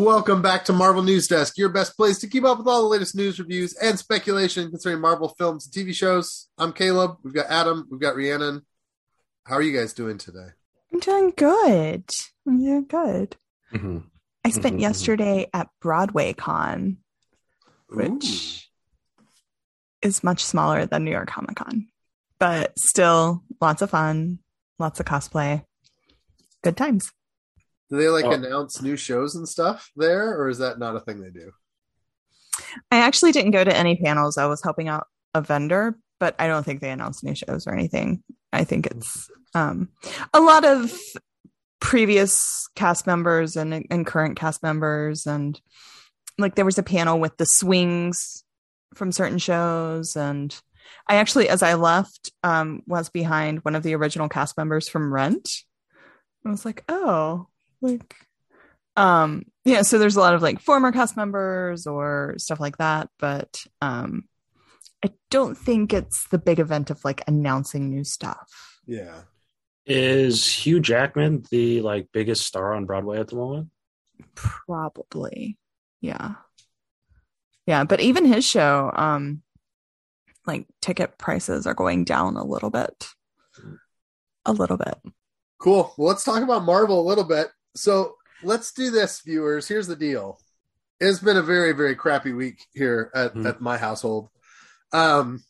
Welcome back to Marvel News Desk, your best place to keep up with all the latest news, reviews, and speculation concerning Marvel films and TV shows. I'm Caleb. We've got Adam. We've got Rhiannon. How are you guys doing today? I'm doing good. I'm doing good. Mm-hmm. I spent Mhm, mhm. yesterday at Broadway Con, Ooh. which is much smaller than New York Comic Con, but still lots of fun, lots of cosplay, good times. Do they like Oh. announce new shows and stuff there, or is that not a thing they do? I actually didn't go to any panels. I was helping out a vendor, but I don't think they announced new shows or anything. I think it's um, a lot of previous cast members and and current cast members, and like there was a panel with the swings from certain shows, and I actually, as I left, um, was behind one of the original cast members from Rent. I was like, oh, like um yeah so there's a lot of like former cast members or stuff like that but um i don't think it's the big event of like announcing new stuff Yeah. Is Hugh Jackman the like biggest star on Broadway at the moment? probably yeah yeah but even his show um like ticket prices are going down a little bit a little bit Cool. Well, let's talk about Marvel a little bit. So let's do this, viewers. Here's the deal. It's been a very, very crappy week here at, Mhm. at my household. Um,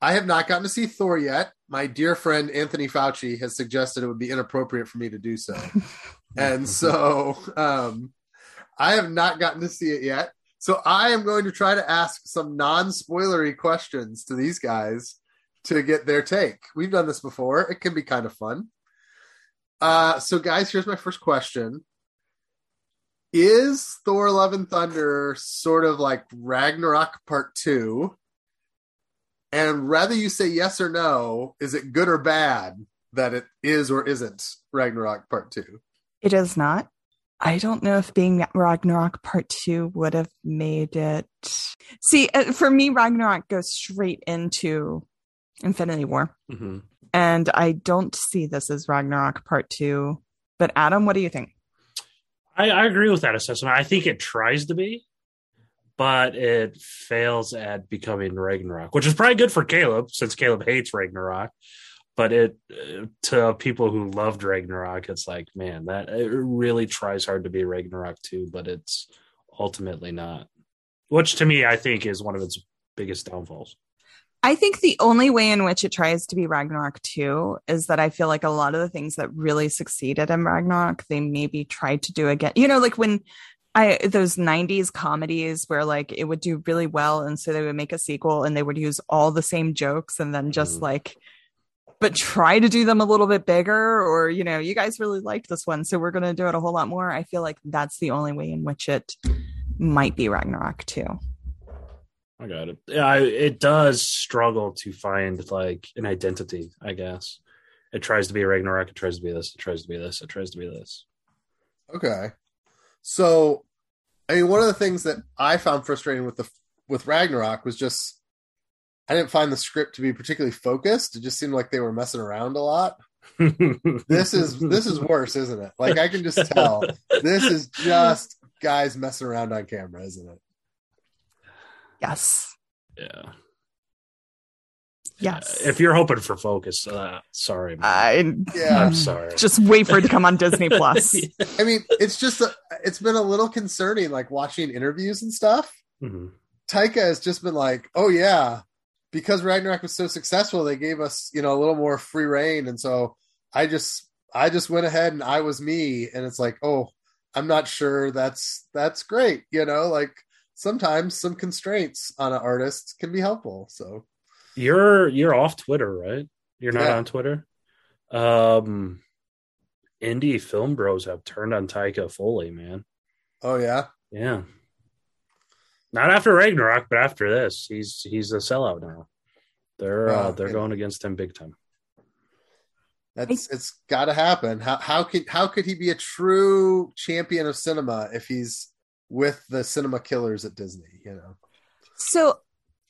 I have not gotten to see Thor yet. My dear friend Anthony Fauci has suggested it would be inappropriate for me to do so. and so um, I have not gotten to see it yet. So I am going to try to ask some non-spoilery questions to these guys to get their take. We've done this before. It can be kind of fun. Uh, so guys, here's my first question. Is Thor Love and Thunder sort of like Ragnarok Part 2? And rather you say yes or no, is it good or bad that it is or isn't Ragnarok Part 2? it is not i don't know if being ragnarok part two would have made it see uh, for me ragnarok goes straight into infinity war Mm-hmm. and I don't see this as Ragnarok Part Two. But Adam, what do you think? I, I agree with that assessment. I think it tries to be, but it fails at becoming Ragnarok, which is probably good for Caleb since Caleb hates Ragnarok. But it uh, to people who loved Ragnarok, it's like, man, that it really tries hard to be Ragnarok too, but it's ultimately not. Which to me, I think is one of its biggest downfalls. I think the only way in which it tries to be Ragnarok 2 is that I feel like a lot of the things that really succeeded in Ragnarok, they maybe tried to do again. You know, like when I those 90s comedies where like it would do really well and so they would make a sequel and they would use all the same jokes and then just Mhm. like but try to do them a little bit bigger or you know, you guys really liked this one so we're going to do it a whole lot more. I feel like that's the only way in which it might be Ragnarok 2. I got it. Yeah, I, it does struggle to find like an identity. I guess it tries to be Ragnarok. It tries to be this. It tries to be this. It tries to be this. Okay. So, I mean, one of the things that I found frustrating with the with Ragnarok was just I didn't find the script to be particularly focused. It just seemed like they were messing around a lot. This is this is worse, isn't it? Like I can just tell this is just guys messing around on camera, isn't it? Yes. yeah. Yes. If you're hoping for focus, uh, sorry, man. I Yeah. I'm sorry. just wait for it to come on Disney Plus. I mean, it's just a, it's been a little concerning, like watching interviews and stuff. Mhm. Taika has just been like, "Oh yeah, because Ragnarok was so successful, they gave us you know a little more free reign, and so I just I just went ahead and I was me, and it's like, oh, I'm not sure that's that's great, you know, like sometimes some constraints on an artist can be helpful. So You're you're off Twitter, right? You're not Yeah. on Twitter. Um, indie film bros have turned on Taika fully, man. oh yeah, Yeah. Not after Ragnarok, but after this, he's he's a sellout now. They're uh, they're going against him big time. that's it's got to happen. How how could how could he be a true champion of cinema if he's with the cinema killers at Disney? You know. So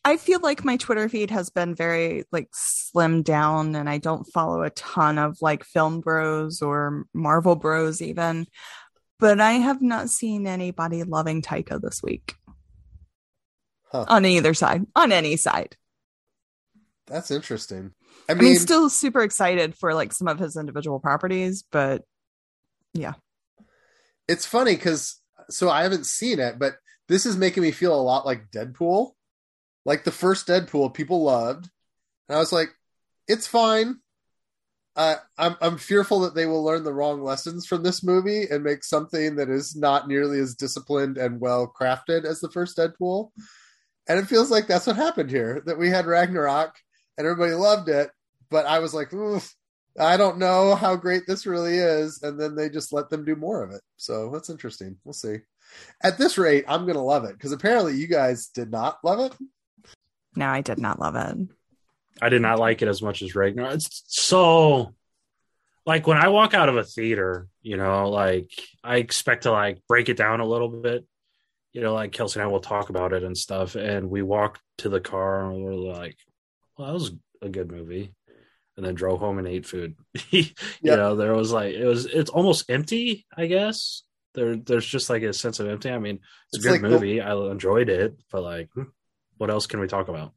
I feel like my Twitter feed has been very like slimmed down and I don't follow a ton of like film bros or Marvel bros even. but I have not seen anybody loving Taika this week. Huh. On either side, on any side. That's interesting. I I mean, mean, still super excited for like some of his individual properties, but yeah. it's funny because so I haven't seen it, but this is making me feel a lot like Deadpool. Like the first Deadpool, people loved, and I was like, "It's fine." Uh, I'm I'm fearful that they will learn the wrong lessons from this movie and make something that is not nearly as disciplined and well crafted as the first Deadpool. And it feels like that's what happened here. That we had Ragnarok and everybody loved it, but I was like, "Oof, I don't know how great this really is. And then they just let them do more of it. So that's interesting. We'll see. At this rate, I'm going to love it because apparently you guys did not love it. No, I did not love it. I did not like it as much as Ragnar. It's so like when I walk out of a theater, you know, like I expect to like break it down a little bit. You know, like Kelsey and I will talk about it and stuff. And we walk to the car and we're like, well, that was a good movie. And then drove home and ate food. you Yep. know, there was like it was it's almost empty, I guess. There there's just like a sense of empty. I mean, it's, It's a good like the- movie. I enjoyed it, but like hmm, what else can we talk about?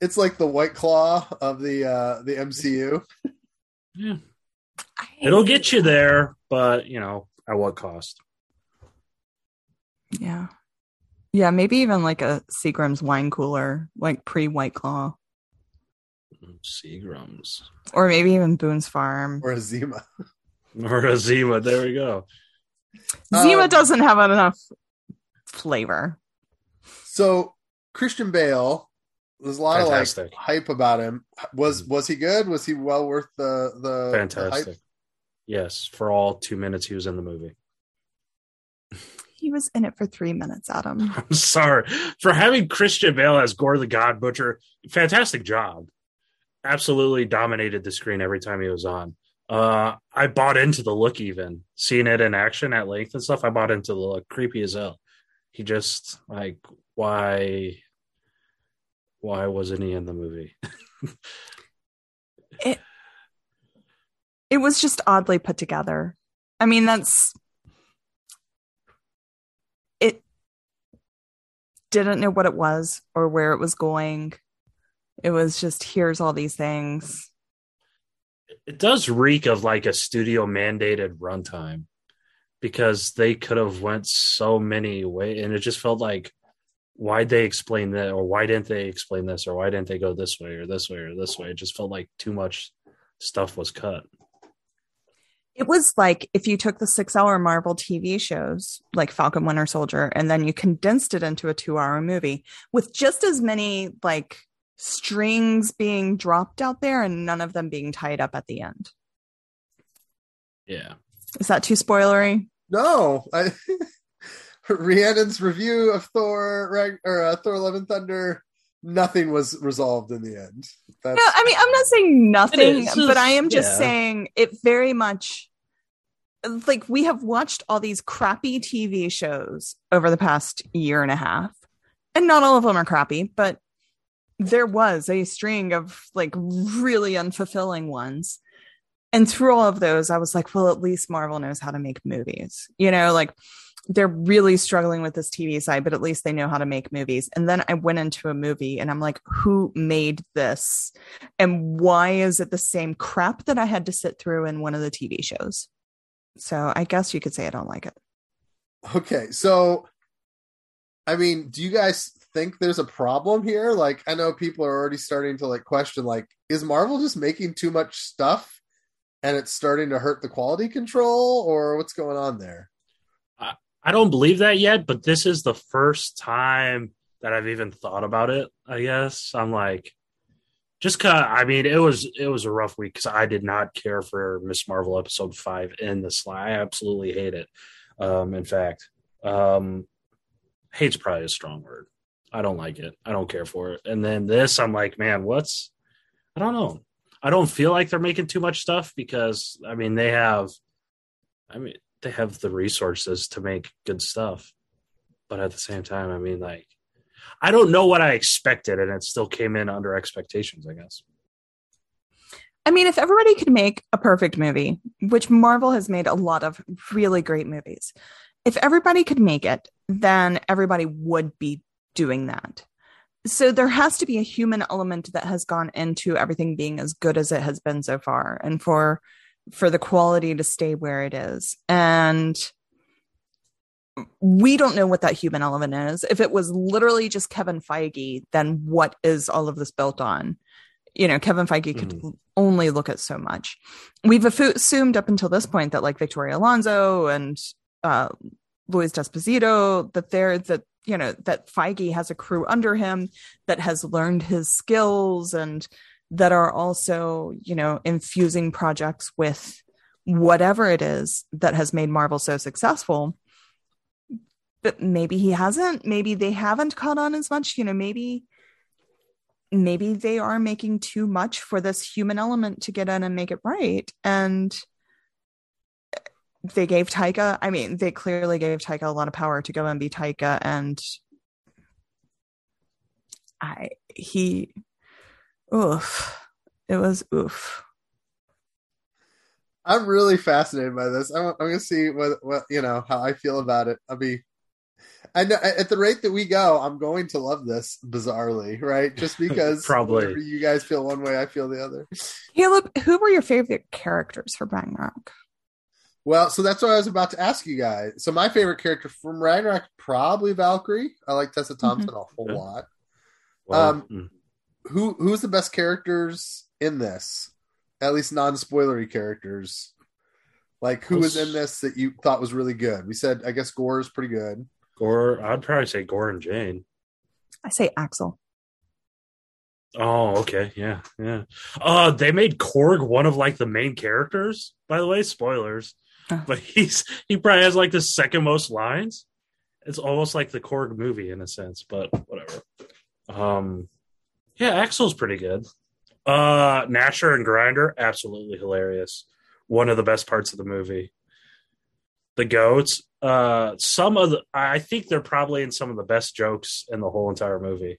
It's like the white claw of the uh the MCU. Yeah. It'll get you there, but you know, at what cost? Yeah. Yeah, maybe even like a Seagram's wine cooler, like pre White Claw. Seagrams Or maybe even Boone's Farm. or a Zima. or a Zima. There we go. Zima Um, doesn't have enough flavor. So Christian Bale, there's a lot Fantastic. of like hype about him. Was was he good? Was he well worth the the the Fantastic. hype? Yes, for all two minutes he was in the movie. He was in it for three minutes, Adam. I'm sorry for having Christian Bale as Gorr the God Butcher. Fantastic job. Absolutely dominated the screen every time he was on. Uh, I bought into the look, even seeing it in action at length and stuff. I bought into the look, creepy as hell. He just like why, why wasn't he in the movie? It was just oddly put together. I mean, that's it didn't know what it was or where it was going. It was just here's all these things. it does reek of like a studio mandated runtime because they could have went so many ways and it just felt like why'd they explain that or why didn't they explain this or why didn't they go this way or this way or this way it just felt like too much stuff was cut It was like if you took the six hour Marvel TV shows like Falcon Winter Soldier and then you condensed it into a two hour movie with just as many like strings being dropped out there and none of them being tied up at the end. yeah Is that too spoilery? No, I, Rhiannon's review of Thor Rag- or uh, Thor: Love and Thunder. Nothing was resolved in the end. That's, No, I mean, I'm not saying nothing, is, but I am just yeah. saying it very much like we have watched all these crappy TV shows over the past year and a half, and not all of them are crappy, but there was a string of like really unfulfilling ones. And through all of those, I was like, well, at least Marvel knows how to make movies. You know, like they're really struggling with this TV side, but at least they know how to make movies. And then I went into a movie and I'm like, who made this? And why is it the same crap that I had to sit through in one of the TV shows? So I guess you could say I don't like it. Okay, so I mean, do you guys think there's a problem here? Like, I know people are already starting to like question, like, is Marvel just making too much stuff and it's starting to hurt the quality control, or what's going on there? i don't believe that yet but this is the first time that i've even thought about it i guess i'm like just cause I mean it was it was a rough week because I did not care for Miss Marvel episode five in the slide. I absolutely hate it. Um, in fact, um, hate's probably a strong word. I don't like it. I don't care for it. And then this, I'm like, man, what's? I don't know. I don't feel like they're making too much stuff because I mean they have, I mean they have the resources to make good stuff, but at the same time, I mean like I don't know what I expected, and it still came in under expectations. I guess. I mean, if everybody could make a perfect movie, which Marvel has made a lot of really great movies, if everybody could make it, then everybody would be doing that. So there has to be a human element that has gone into everything being as good as it has been so far and for for the quality to stay where it is. And we don't know what that human element is. If it was literally just Kevin Feige, then what is all of this built on? You know, Kevin Feige could mm-hmm. only look at so much. We've assumed up until this point that like Victoria Alonso and uh, Louis D'Esposito, that they're that you know that Feige has a crew under him that has learned his skills and that are also you know infusing projects with whatever it is that has made Marvel so successful. But maybe he hasn't. Maybe they haven't caught on as much. You know maybe maybe they are making too much for this human element to get in and make it right. And they gave Taika I mean they clearly gave Taika a lot of power to go and be Taika and I he oof it was oof I'm really fascinated by this. I'm, I'm going to see what, what you know how I feel about it. I'll be I know at the rate that we go, I'm going to love this bizarrely, right? Just because probably you guys feel one way, I feel the other. Caleb, who were your favorite characters for Ragnarok? Well, so that's what I was about to ask you guys. So my favorite character from Ragnarok probably Valkyrie. I like Tessa mm-hmm. Thompson mm-hmm. a whole yeah. lot. Well, um, mm. who who's the best characters in this? At least non-spoilery characters. Like who was in this that you thought was really good? We said I guess Gorr is pretty good. Gorr, I'd probably say Gorr and Jane. I say Axl. Oh, okay, yeah, yeah. Uh, they made Korg one of like the main characters. By the way, spoilers. But he's he probably has like the second most lines. It's almost like the Korg movie in a sense, but whatever. Um, yeah, Axl's pretty good. Uh, Gnasher and Grinder, absolutely hilarious. One of the best parts of the movie. The goats, uh, some of the I think they're probably in some of the best jokes in the whole entire movie.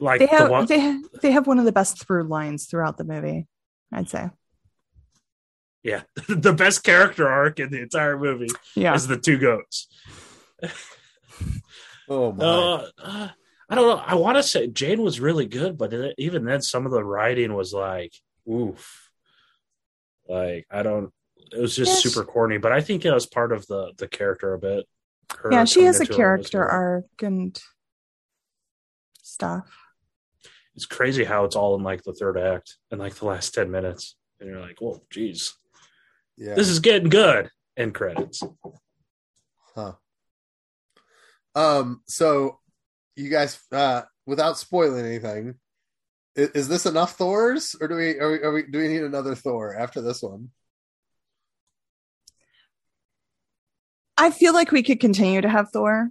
Like they have, the one, they have, they have one of the best through lines throughout the movie. I'd say. Yeah, the best character arc in the entire movie yeah. is the two goats. oh my! Uh, uh, I don't know. I want to say Jane was really good, but even then, some of the writing was like, oof. Like I don't it was just super corny, but I think it was part of the the character a bit. yeah, she has a character arc and stuff. It's crazy how it's all in like the third act and like the last ten minutes, and you're like, "Whoa, geez, yeah, this is getting good." End credits. Huh. Um. So, you guys, uh, without spoiling anything, is, is this enough Thors, or do we, are we, are we do we need another Thor after this one? I feel like we could continue to have Thor.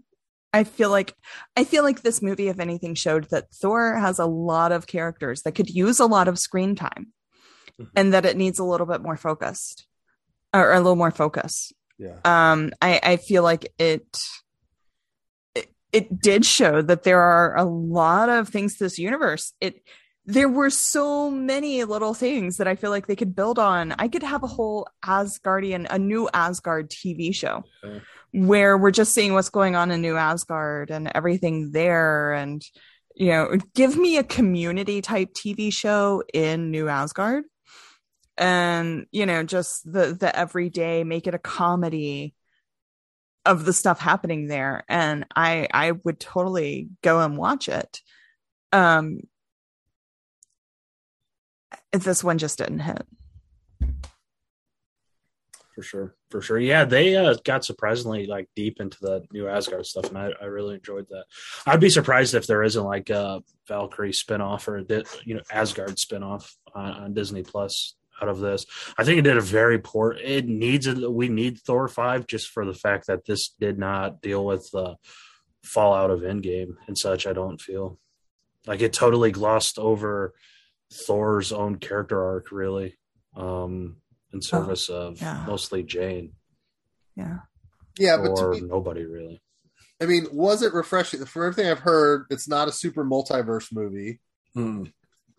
I feel like I feel like this movie, if anything, showed that Thor has a lot of characters that could use a lot of screen time, mm-hmm. and that it needs a little bit more focused, or a little more focus. Yeah. Um. I I feel like it. It, it did show that there are a lot of things to this universe. It there were so many little things that I feel like they could build on. I could have a whole Asgardian, a new Asgard TV show yeah. where we're just seeing what's going on in New Asgard and everything there. And, you know, give me a community type TV show in New Asgard. And, you know, just the the everyday, make it a comedy of the stuff happening there. And I I would totally go and watch it. Um this one just didn't hit. For sure, for sure. Yeah, they uh, got surprisingly like deep into the new Asgard stuff, and I, I really enjoyed that. I'd be surprised if there isn't like a Valkyrie spinoff or a you know Asgard spinoff on, on Disney Plus out of this. I think it did a very poor. It needs a, we need Thor five just for the fact that this did not deal with the fallout of Endgame and such. I don't feel like it totally glossed over Thor's own character arc, really, um, in service oh, of yeah. mostly Jane. Yeah. Yeah, but or me, nobody really. I mean, was it refreshing? For everything I've heard, it's not a super multiverse movie, hmm.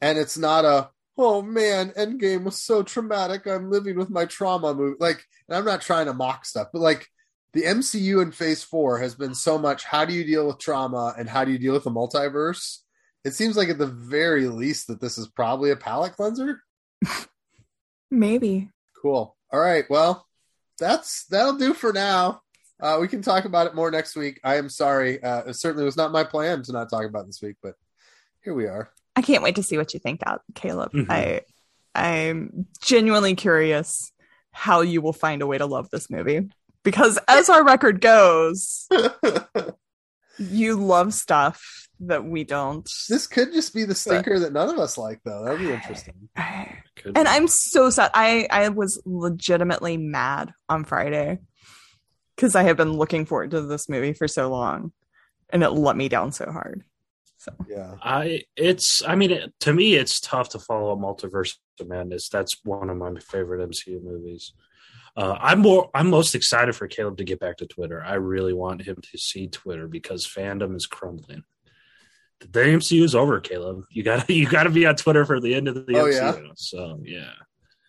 and it's not a oh man, Endgame was so traumatic. I'm living with my trauma movie. Like, and I'm not trying to mock stuff, but like the MCU in Phase Four has been so much. How do you deal with trauma, and how do you deal with the multiverse? It seems like at the very least that this is probably a palate cleanser. Maybe. Cool. All right. Well, that's that'll do for now. Uh, we can talk about it more next week. I am sorry. Uh, it certainly was not my plan to not talk about this week, but here we are. I can't wait to see what you think out, Caleb. Mhm. I I'm genuinely curious how you will find a way to love this movie. Because as our record goes, you love stuff that we don't. this could just be the stinker that none of us like, though. That'd be interesting. Could And be. I'm so sad. I I was legitimately mad on Friday because I have been looking forward to this movie for so long, and it let me down so hard. So Yeah. I it's I mean it, to me it's tough to follow a Multiverse of Madness. That's one of my favorite MCU movies. Uh, I'm more I'm most excited for Caleb to get back to Twitter. I really want him to see Twitter because fandom is crumbling. The MCU is over, Caleb. You got to you got to be on Twitter for the end of the Oh, MCU. So yeah,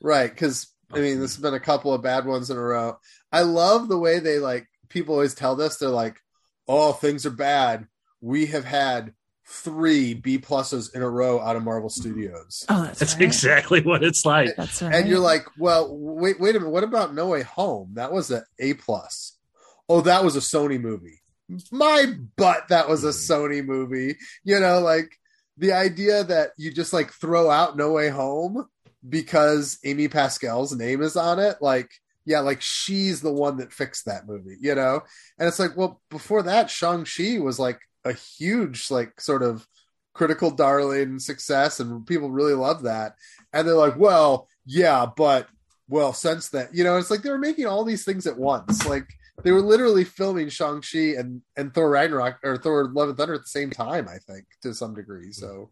Right. Because, I mean, this has been a couple of bad ones in a row. I love the way they like, people always tell this. They're like, oh, things are bad. We have had three B pluses in a row out of Marvel Studios. oh, that's, that's right. exactly what it's like. That's right. And you're like, well, wait, wait a minute. What about No Way Home? That was a A plus. Oh, that was a Sony movie. My butt, that was a mm-hmm. Sony movie. You know, like the idea that you just like throw out No Way Home because Amy Pascal's name is on it, like, yeah, like she's the one that fixed that movie, you know? And it's like, well, before that, Shang-Chi was like a huge, like, sort of critical darling success, and people really love that. And they're like, well, yeah, but well, since that, you know, it's like they were making all these things at once. Like they were literally filming Shang-Chi and, and Thor Ragnarok or Thor Love and Thunder at the same time, I think, to some degree. So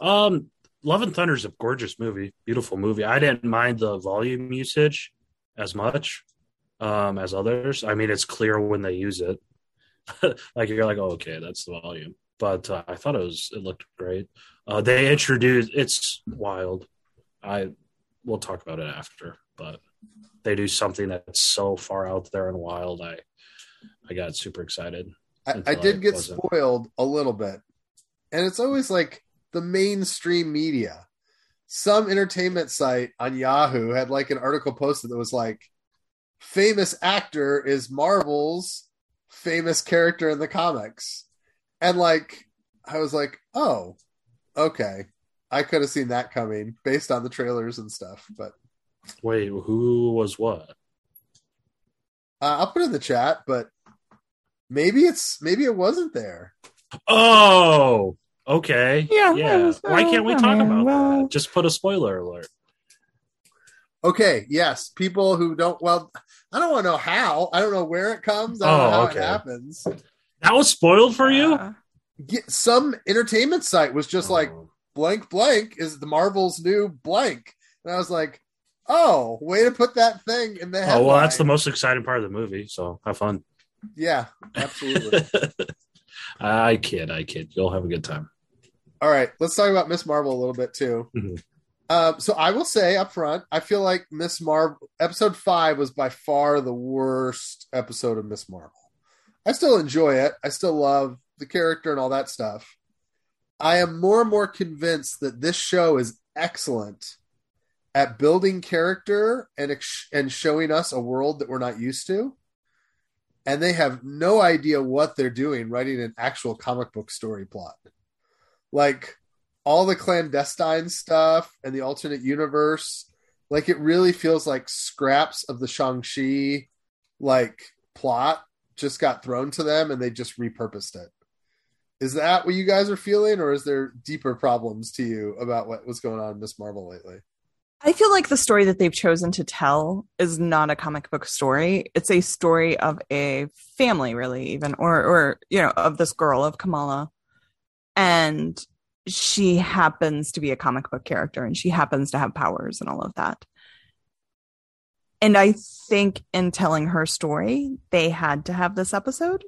Um, Love and Thunder is a gorgeous movie, beautiful movie. I didn't mind the volume usage as much um, as others. I mean, it's clear when they use it. like you're like, oh, okay, that's the volume. But uh, I thought it was it looked great. Uh, they introduced it's wild. I we'll talk about it after, but they do something that's so far out there and wild. I I got super excited. I, I did get wasn't. spoiled a little bit. And it's always like the mainstream media. Some entertainment site on Yahoo had like an article posted that was like, famous actor is Marvel's famous character in the comics. And like, I was like, oh, okay. I could have seen that coming based on the trailers and stuff. But Wait, who was what? uh, I'll put it in the chat, but maybe it's, maybe it wasn't there. Oh, okay. Yeah, yeah. was- Why can't we talk about well- that? Just put a spoiler alert. Okay, yes, people who don't well, I don't want to know how. I don't know where it comes. I don't Oh, know how okay. it happens. That was spoiled for you? Uh, Get, some entertainment site was just like Oh. blank blank is the Marvel's new blank, and I was like, oh, way to put that thing in the headline. Oh well, that's the most exciting part of the movie. So have fun. yeah, absolutely. I kid, I kid. You'll have a good time. All right, let's talk about Miss Marvel a little bit too. Mhm. Um, so I will say up front, I feel like Miss Marvel episode five was by far the worst episode of Miss Marvel. I still enjoy it. I still love the character and all that stuff. I am more and more convinced that this show is excellent at building character and ex- and showing us a world that we're not used to. And they have no idea what they're doing writing an actual comic book story plot. Like all the clandestine stuff and the alternate universe, like it really feels like scraps of the Shang-Chi like plot just got thrown to them and they just repurposed it. Is that what you guys are feeling, or is there deeper problems to you about what was going on in Miss Marvel lately? I feel like the story that they've chosen to tell is not a comic book story. It's a story of a family, really, even, or, or, you know, of this girl, of Kamala. And she happens to be a comic book character and she happens to have powers and all of that. And I think in telling her story, they had to have this episode.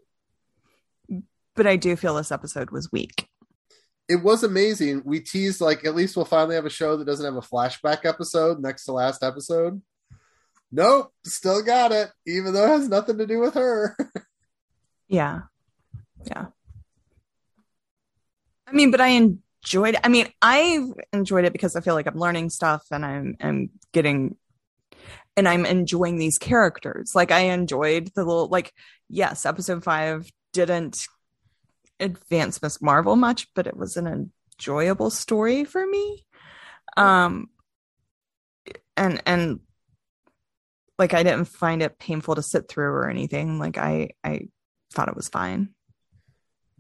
But I do feel this episode was weak. it was amazing. We teased like at least we'll finally have a show that doesn't have a flashback episode next to last episode. Nope, still got it, even though it has nothing to do with her. Yeah. Yeah. I mean, but I enjoyed it. I mean, I enjoyed it because I feel like I'm learning stuff and I'm I'm getting and I'm enjoying these characters. Like I enjoyed the little like yes, episode 5 didn't advance Miss Marvel much, but it was an enjoyable story for me. Um and and like I didn't find it painful to sit through or anything. Like I I thought it was fine.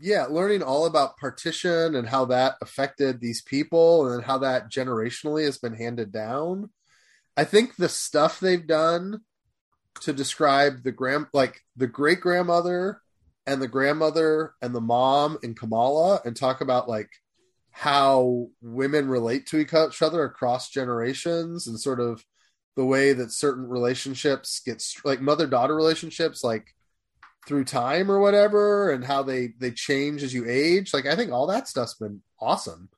Yeah, learning all about partition and how that affected these people and how that generationally has been handed down. I think the stuff they've done to describe the grand like the great grandmother and the grandmother and the mom in Kamala and talk about like how women relate to each other across generations and sort of the way that certain relationships get like mother daughter relationships like through time or whatever and how they they change as you age. Like i think all that stuff's been awesome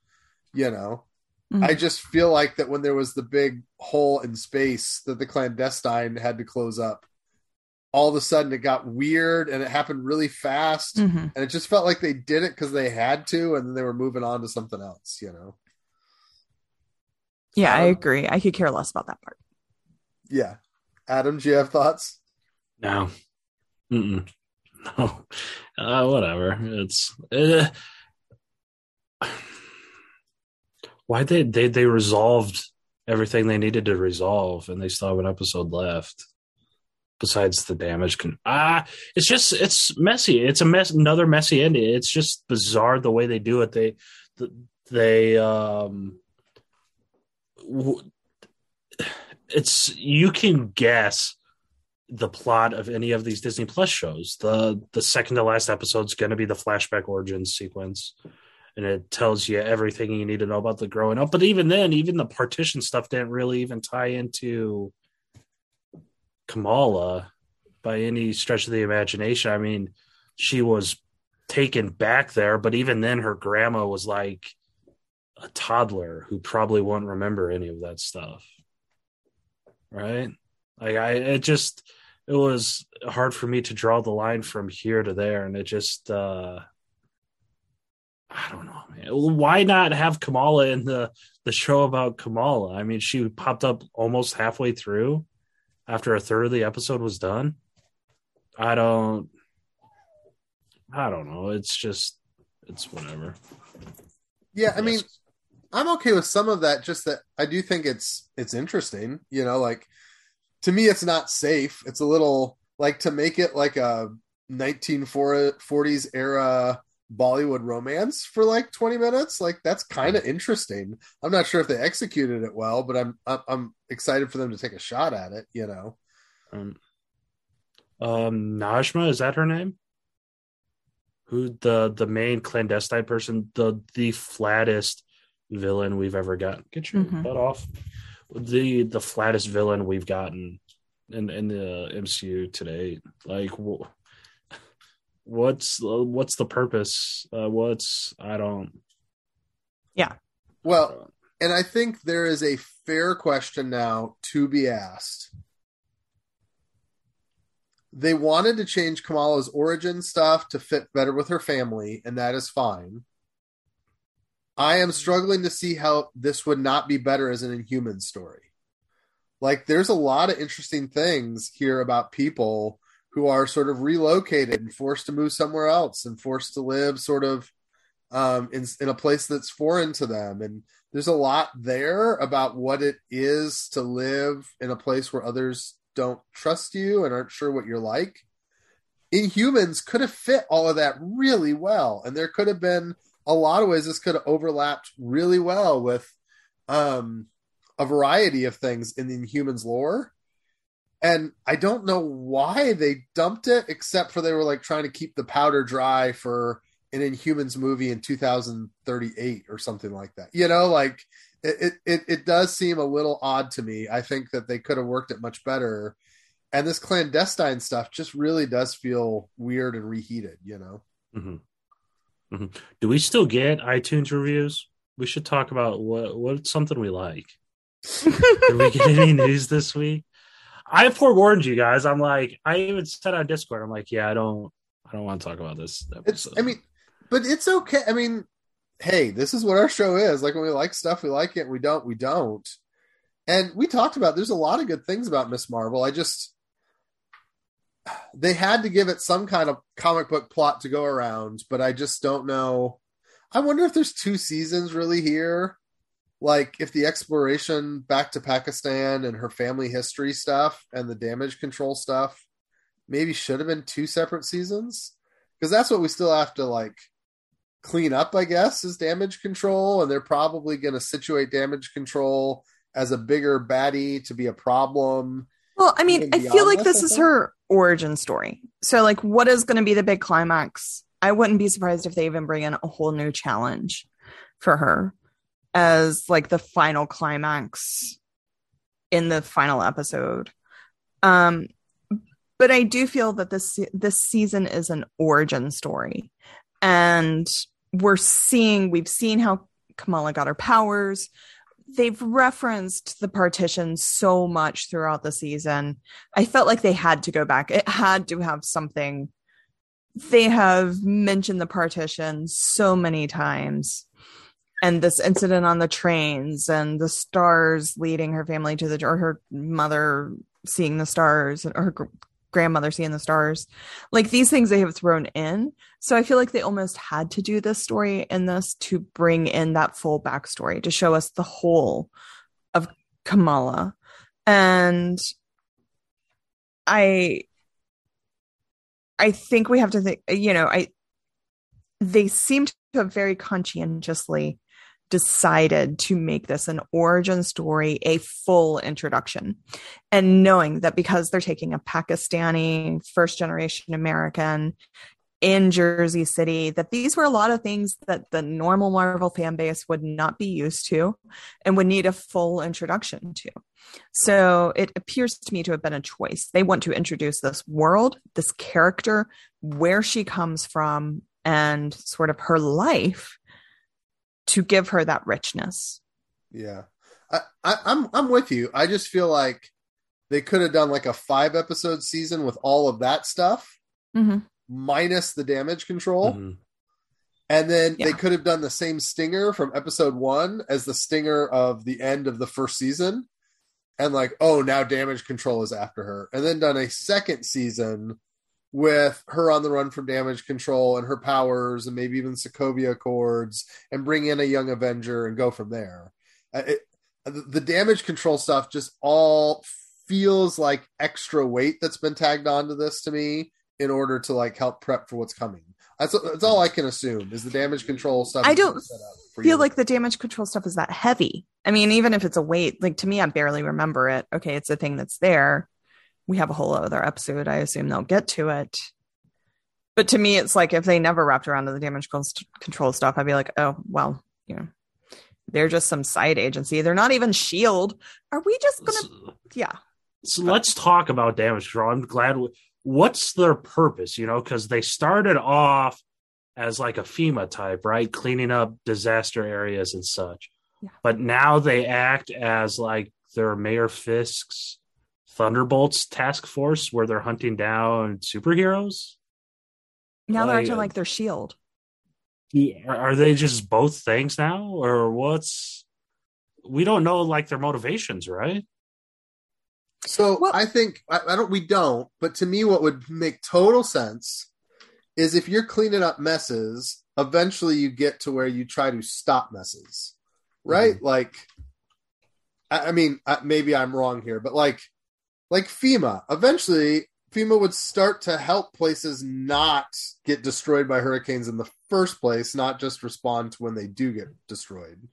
you know? Mm-hmm. i just feel like that when there was the big hole in space that the clandestine had to close up all of a sudden it got weird and it happened really fast. Mm-hmm. and it just felt like they did it because they had to and then they were moving on to something else you know? Yeah um, i agree. I could care less about that part. Yeah. Adam do you have thoughts? No. Mm-mm. No, uh, whatever. It's uh, why they they they resolved everything they needed to resolve, and they still have an episode left. Besides the damage, can ah, it's just it's messy. It's a mess. Another messy ending. It's just bizarre the way they do it. They they um it's you can guess the plot of any of these Disney Plus shows. The the second to last episode is going to be the flashback origin sequence, and it tells you everything you need to know about the growing up. But even then, even the partition stuff didn't really even tie into Kamala by any stretch of the imagination. I mean, she was taken back there, but even then, her grandma was like a toddler who probably won't remember any of that stuff. Right? Like I, it just it was hard for me to draw the line from here to there, and it just uh I don't know, man. Why not have Kamala in the the show about Kamala? I mean, she popped up almost halfway through after a third of the episode was done. I don't I don't know. It's just it's whatever. Yeah, I mean, I'm okay with some of that just that I do think it's it's interesting, you know, like to me it's not safe. It's a little like to make it like a 1940s era bollywood romance for like 20 minutes like that's kind of interesting. I'm not sure if they executed it well but i'm i'm excited for them to take a shot at it you know? Um, um najma is that her name? Who the the main clandestine person the the flattest villain we've ever got get your mm-hmm. butt off the the flattest villain we've gotten in in the MCU today. Like, what's what's the purpose? Uh, what's I don't. Yeah. Well, and I think there is a fair question now to be asked. They wanted to change Kamala's origin stuff to fit better with her family, and that is fine. I am struggling to see how this would not be better as an Inhuman story. Like, there's a lot of interesting things here about people who are sort of relocated and forced to move somewhere else and forced to live sort of um, in, in a place that's foreign to them. And there's a lot there about what it is to live in a place where others don't trust you and aren't sure what you're like. Inhumans could have fit all of that really well. And there could have been a lot of ways this could have overlapped really well with um, a variety of things in the Inhumans lore. And I don't know why they dumped it, except for they were like trying to keep the powder dry for an Inhumans movie in 2038 or something like that. You know, like it, it, it does seem a little odd to me. I think that they could have worked it much better. And this clandestine stuff just really does feel weird and reheated, you know? Mm-hmm. Mm-hmm. Do we still get iTunes reviews? We should talk about what what's something we like. Did we get any news this week? I forewarned you guys. I'm like, I even said on Discord, I'm like, yeah, I don't, I don't want to talk about this. I mean, but it's okay. I mean, hey, this is what our show is. Like when we like stuff, we like it. We don't, we don't. And we talked about there's a lot of good things about Miss Marvel. I just they had to give it some kind of comic book plot to go around, but I just don't know. I wonder if there's two seasons really here. Like if the exploration back to Pakistan and her family history stuff and the damage control stuff maybe should have been two separate seasons because that's what we still have to like clean up, I guess, is damage control. And they're probably going to situate damage control as a bigger baddie to be a problem. Well, I mean, I feel like this, this is her origin story. So, like, what is going to be the big climax? I wouldn't be surprised if they even bring in a whole new challenge for her as like the final climax in the final episode. Um, but I do feel that this this season is an origin story, and we're seeing we've seen how Kamala got her powers they've referenced the partition so much throughout the season. I felt like they had to go back. It had to have something. They have mentioned the partition so many times. And this incident on the trains and the stars leading her family to the or her mother seeing the stars or her grandmother seeing the stars. Like these things they have thrown in. So I feel like they almost had to do this story in this to bring in that full backstory to show us the whole of Kamala. And I I think we have to think, you know, I they seem to have very conscientiously decided to make this an origin story, a full introduction. And knowing that because they're taking a Pakistani first generation American in Jersey City, that these were a lot of things that the normal Marvel fan base would not be used to and would need a full introduction to. So it appears to me to have been a choice. They want to introduce this world, this character, where she comes from, and sort of her life to give her that richness. Yeah, I, I, I'm I'm with you. I just feel like they could have done like a five episode season with all of that stuff Mm-hmm. minus the damage control, Mhm. and then they could have done the same stinger from episode one as the stinger of the end of the first season, and like, oh, now damage control is after her, and then done a second season with her on the run from damage control and her powers and maybe even Sokovia Accords and bring in a young Avenger and go from there. Uh, It, the the damage control stuff just all feels like extra weight that's been tagged onto this to me in order to like help prep for what's coming. That's that's all I can assume is the damage control stuff. I don't set up for feel you. like the damage control stuff is that heavy. I mean, even if it's a weight, like to me, I barely remember it. Okay, it's a thing that's there. We have a whole other episode. I assume they'll get to it. But to me, it's like if they never wrapped around to the damage control stuff, I'd be like, oh, well, you know, they're just some side agency. They're not even Shield. Are we just gonna? Yeah, so let's talk about damage control. I'm glad. We, what's their purpose? You know, because they started off as like a FEMA type, right, cleaning up disaster areas and such. Yeah. But now they act as like their Mayor Fisk's Thunderbolts task force, where they're hunting down superheroes. now they're Like, acting like they're Shield. Are, are they just both things now, or what's? We don't know like their motivations, right? So Well- I think I, I don't. We don't. But to me, what would make total sense is if you're cleaning up messes. Eventually, you get to where you try to stop messes, right? Mm-hmm. Like, I, I mean, I, maybe I'm wrong here, but like, like FEMA. Eventually, FEMA would start to help places not get destroyed by hurricanes in the first place, not just respond to when they do get destroyed.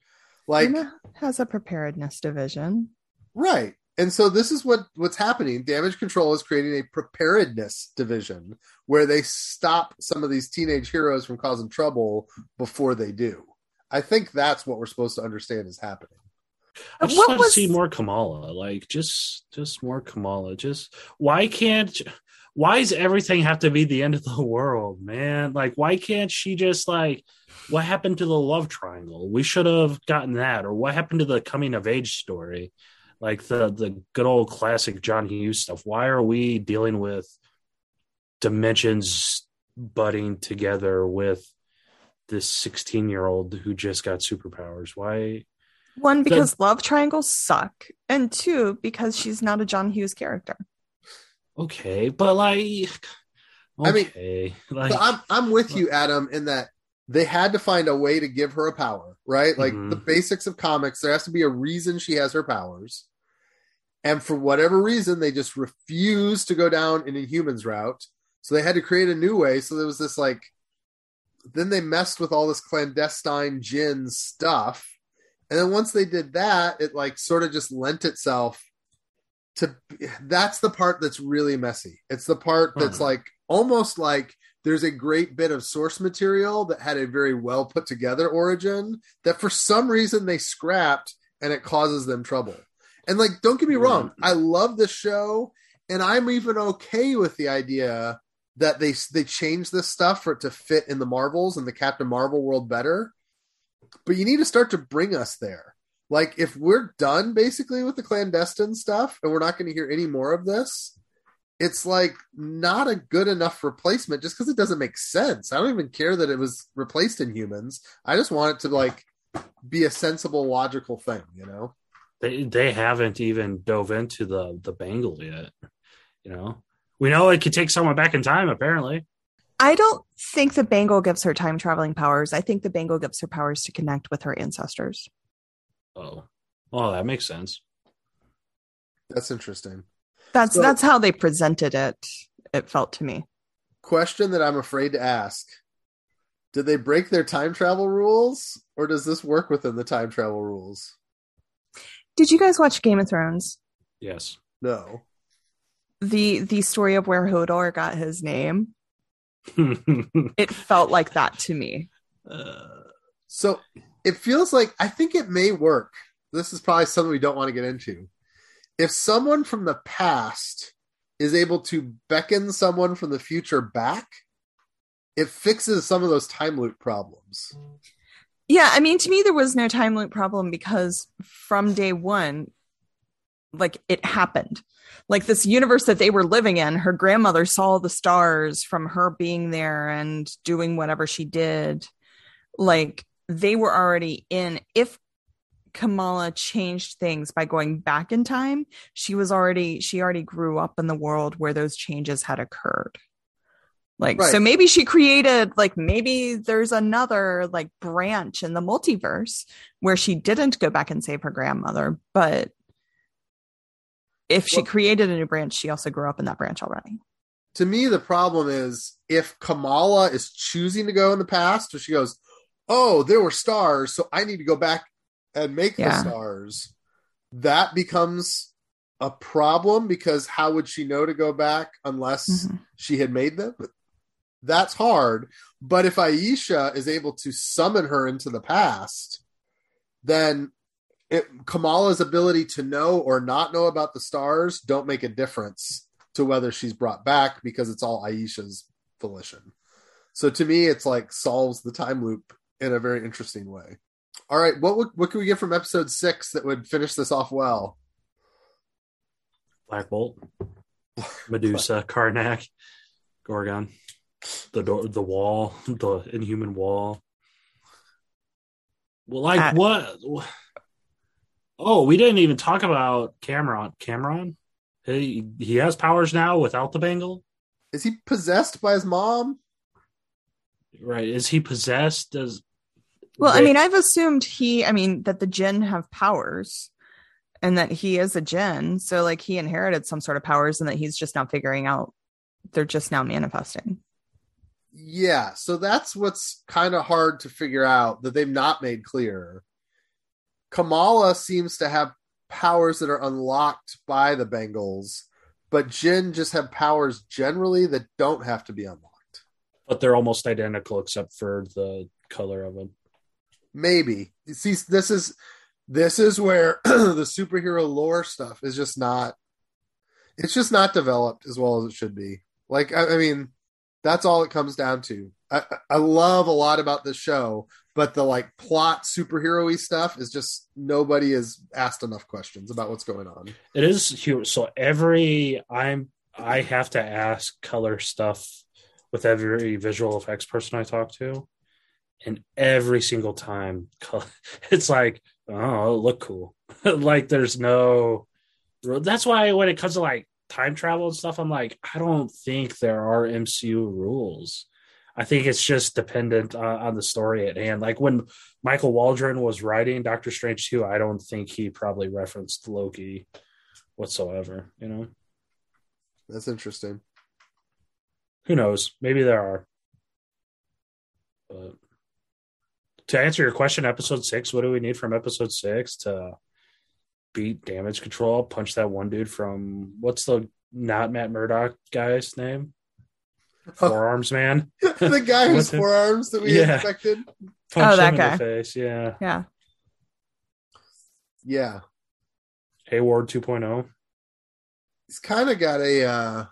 Like, FEMA has a preparedness division. Right. And so this is what what's happening. Damage Control is creating a preparedness division where they stop some of these teenage heroes from causing trouble before they do. I think that's what we're supposed to understand is happening. I just What want was- to see more Kamala. Like just just more Kamala. Just why can't why does everything have to be the end of the world, man? Like, why can't she just like, what happened to the love triangle? We should have gotten that, or what happened to the coming of age story, like the the good old classic John Hughes stuff. Why are we dealing with dimensions butting together with this 16 year old who just got superpowers? Why? One, because love triangles suck, and two, because she's not a John Hughes character. Okay, but like, okay. I mean, like, so I'm I'm with you, Adam, in that they had to find a way to give her a power, right? Like mm-hmm. the basics of comics, there has to be a reason she has her powers. And for whatever reason, they just refused to go down an Inhumans route. So they had to create a new way. So there was this like, then they messed with all this clandestine Jinn stuff. And then once they did that, it like sort of just lent itself to that's the part that's really messy. It's the part that's hmm. like almost like there's a great bit of source material that had a very well put together origin that for some reason they scrapped and it causes them trouble. And like, don't get me wrong, I love the show, and I'm even okay with the idea that they they changed this stuff for it to fit in the Marvels and the Captain Marvel world better. But you need to start to bring us there. Like, if we're done basically with the clandestine stuff and we're not going to hear any more of this, it's like not a good enough replacement just because it doesn't make sense. I don't even care that it was replaced Inhumans. I just want it to like be a sensible, logical thing, you know? They they haven't even dove into the the bangle yet. You know, we know it could take someone back in time. Apparently, I don't think the bangle gives her time traveling powers. I think the bangle gives her powers to connect with her ancestors. Oh, well, that makes sense. That's interesting. That's so, that's how they presented it. It felt to me. Question that I'm afraid to ask: Did they break their time travel rules, or does this work within the time travel rules? Did you guys watch Game of Thrones? Yes. No. The the story of where Hodor got his name. It felt like that to me. Uh, so it feels like I think it may work. This is probably something we don't want to get into. If someone from the past is able to beckon someone from the future back, it fixes some of those time loop problems. Yeah, I mean, to me, there was no time loop problem because from day one, like it happened. Like this universe that they were living in, her grandmother saw the stars from her being there and doing whatever she did. Like they were already in. If Kamala changed things by going back in time, she was already, she already grew up in the world where those changes had occurred. Like, right. so maybe she created, like, maybe there's another, like, branch in the multiverse where she didn't go back and save her grandmother. But if she well, created a new branch, she also grew up in that branch already. To me, the problem is if Kamala is choosing to go in the past, or she goes, Oh, there were stars, so I need to go back and make yeah. the stars, that becomes a problem because how would she know to go back unless mm-hmm. she had made them? that's hard. But if Aisha is able to summon her into the past, then it, Kamala's ability to know or not know about the stars don't make a difference to whether she's brought back because it's all Aisha's volition. So to me, it's like solves the time loop in a very interesting way. All right, what would, what can we get from episode six that would finish this off well? Black Bolt, Medusa, Karnak, Gorgon the door, the wall, the inhuman wall. Well, like uh, what? Oh, we didn't even talk about Kamran. Kamran, he he has powers now without the bangle. Is he possessed by his mom? Right? Is he possessed? Does well, they... I mean, I've assumed he. I mean, that the Jinn have powers, and that he is a Jinn. So, like, he inherited some sort of powers, and that he's just now figuring out. They're just now manifesting yeah, so that's what's kind of hard to figure out that they've not made clear. Kamala seems to have powers that are unlocked by the bangles, but Jinn just have powers generally that don't have to be unlocked. But they're almost identical except for the color of them. Maybe. See, this is this is where the superhero lore stuff is just not it's just not developed as well as it should be. Like I, I mean, that's all it comes down to. I, I love a lot about this show, but the like plot superhero-y stuff is just nobody has asked enough questions about what's going on. It is huge. So every I'm I have to ask color stuff with every visual effects person I talk to, and every single time it's like, oh, look cool. like there's no. That's why when it comes to like time travel and stuff, I'm like, I don't think there are MCU rules. I think it's just dependent on, on the story at hand. Like when Michael Waldron was writing Doctor Strange 2, I don't think he probably referenced Loki whatsoever, you know? That's interesting. Who knows? Maybe there are. But to answer your question, episode six, what do we need from episode six to beat damage control? Punch that one dude from what's the not Matt Murdock guy's name? Forearms man. the guy whose What the- forearms that we Yeah. expected. Punch Oh, that him in guy. the face. Yeah. Yeah. Yeah. Hayward oh. 2.0. He's kind of got a uh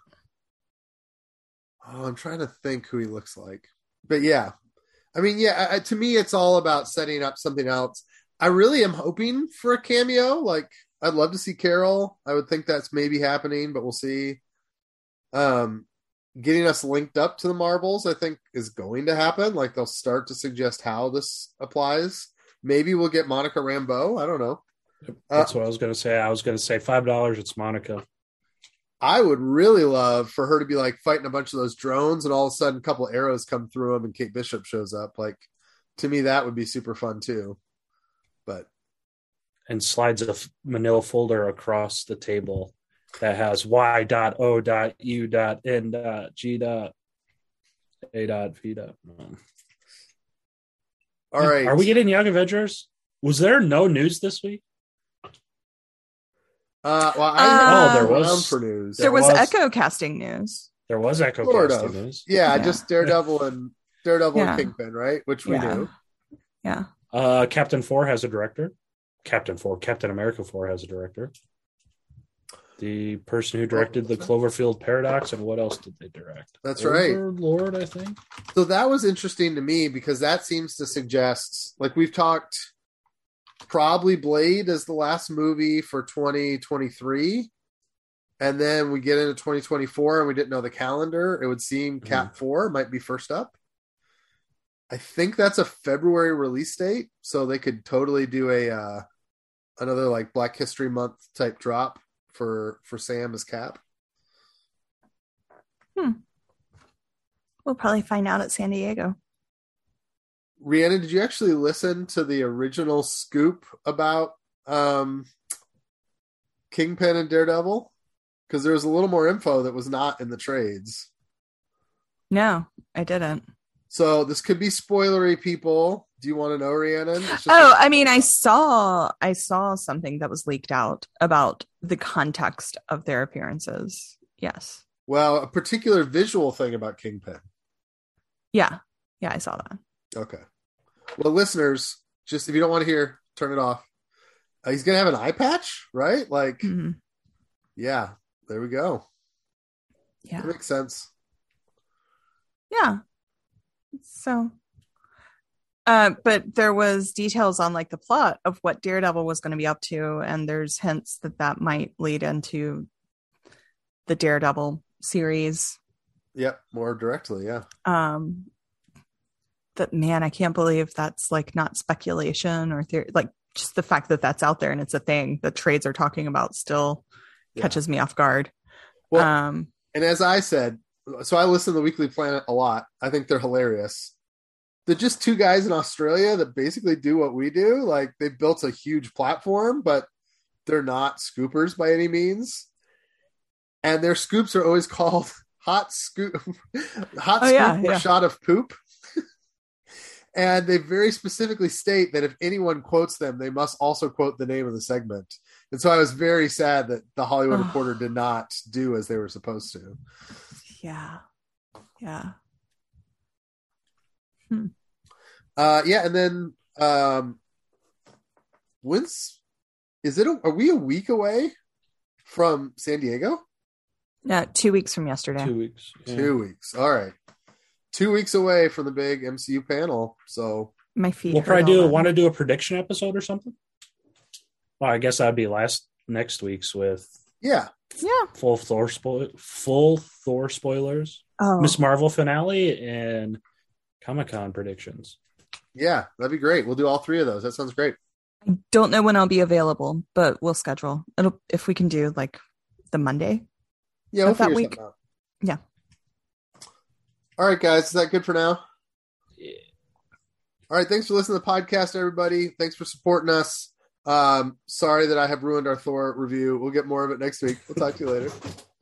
Oh, I'm trying to think who he looks like. But yeah. I mean, yeah, I, I- to me it's all about setting up something else. I really am hoping for a cameo. Like I'd love to see Carol. I would think that's maybe happening, but we'll see. Um getting us linked up to the Marvels, I think is going to happen. Like they'll start to suggest how this applies. Maybe we'll get Monica Rambeau. I don't know. Uh, that's what I was going to say. I was going to say $5. It's Monica. I would really love for her to be like fighting a bunch of those drones, and all of a sudden, a couple arrows come through them, and Kate Bishop shows up. Like to me, that would be super fun too. But and slides a manila folder across the table that has y dot o dot u dot n dot g dot a dot v dot all right, are we getting young avengers was there no news this week Uh, well, I Uh, Oh, there was- for news. There was, was- echo casting news. there was echo Sort casting of. news Yeah, Yeah. just Daredevil and Daredevil Yeah. and Kingpin, right? Which we Yeah. knew. Yeah. uh captain four has a director captain four captain america four has a director the person who directed the cloverfield paradox and what else did they direct That's right. lord i think So that was interesting to me because that seems to suggest, like we've talked, probably Blade as the last movie for 2023. And then we get into 2024 and we didn't know the calendar. It would seem Cap 4 might be first up. I think that's a February release date. So they could totally do a uh, another like Black History Month type drop for for Sam as Cap. We'll probably find out at San Diego. Rhiannon, did you actually listen to the original scoop about um, Kingpin and Daredevil? Because there was a little more info that was not in the trades. No, I didn't. So this could be spoilery, people. Do you want to know, Rhiannon? Oh, a- I mean, I saw I saw something that was leaked out about the context of their appearances. Yes. well, a particular visual thing about Kingpin. Yeah. Yeah, I saw that. Okay. Well, listeners, just if you don't want to hear, turn it off. Uh, he's gonna have an eye patch, right? Like, Mhm. yeah, there we go. Yeah. That makes sense. Yeah. So uh but there was details on like the plot of what Daredevil was going to be up to and there's hints that that might lead into the Daredevil series. Yep, more directly, yeah. Um that man, I can't believe that's like not speculation or theory like just the fact that that's out there and it's a thing that trades are talking about still Yeah. catches me off guard. Well, um And as I said, so I listen to the Weekly Planet a lot. I think they're hilarious. They're just two guys in Australia that basically do what we do. Like they've built a huge platform, but they're not scoopers by any means. And their scoops are always called hot scoop, hot Oh, scoop yeah, yeah. shot of poop. and they very specifically state that if anyone quotes them, they must also quote the name of the segment. And so I was very sad that the Hollywood Oh. Reporter did not do as they were supposed to. Yeah. Yeah. Uh, yeah, and then um, when's is it? A, are we a week away from San Diego? Yeah, two weeks from yesterday. Two weeks. Yeah. Two weeks. All right. Two weeks away from the big MCU panel. So My feet. We'll probably do already. want to do a prediction episode or something. Well, I guess that'd be last next week's with yeah. Yeah. full Thor spoil full Thor spoilers, Oh, Miss Marvel finale, and Comic Con predictions. Yeah, that'd be great. We'll do all three of those. That sounds great. I don't know when I'll be available, but we'll schedule. It'll if we can do like the Monday. Yeah, we'll that week? out. Yeah. All right, guys. Is that good for now? Yeah. All right. Thanks for listening to the podcast, everybody. Thanks for supporting us. Um, sorry that I have ruined our Thor review. We'll get more of it next week. We'll talk to you later.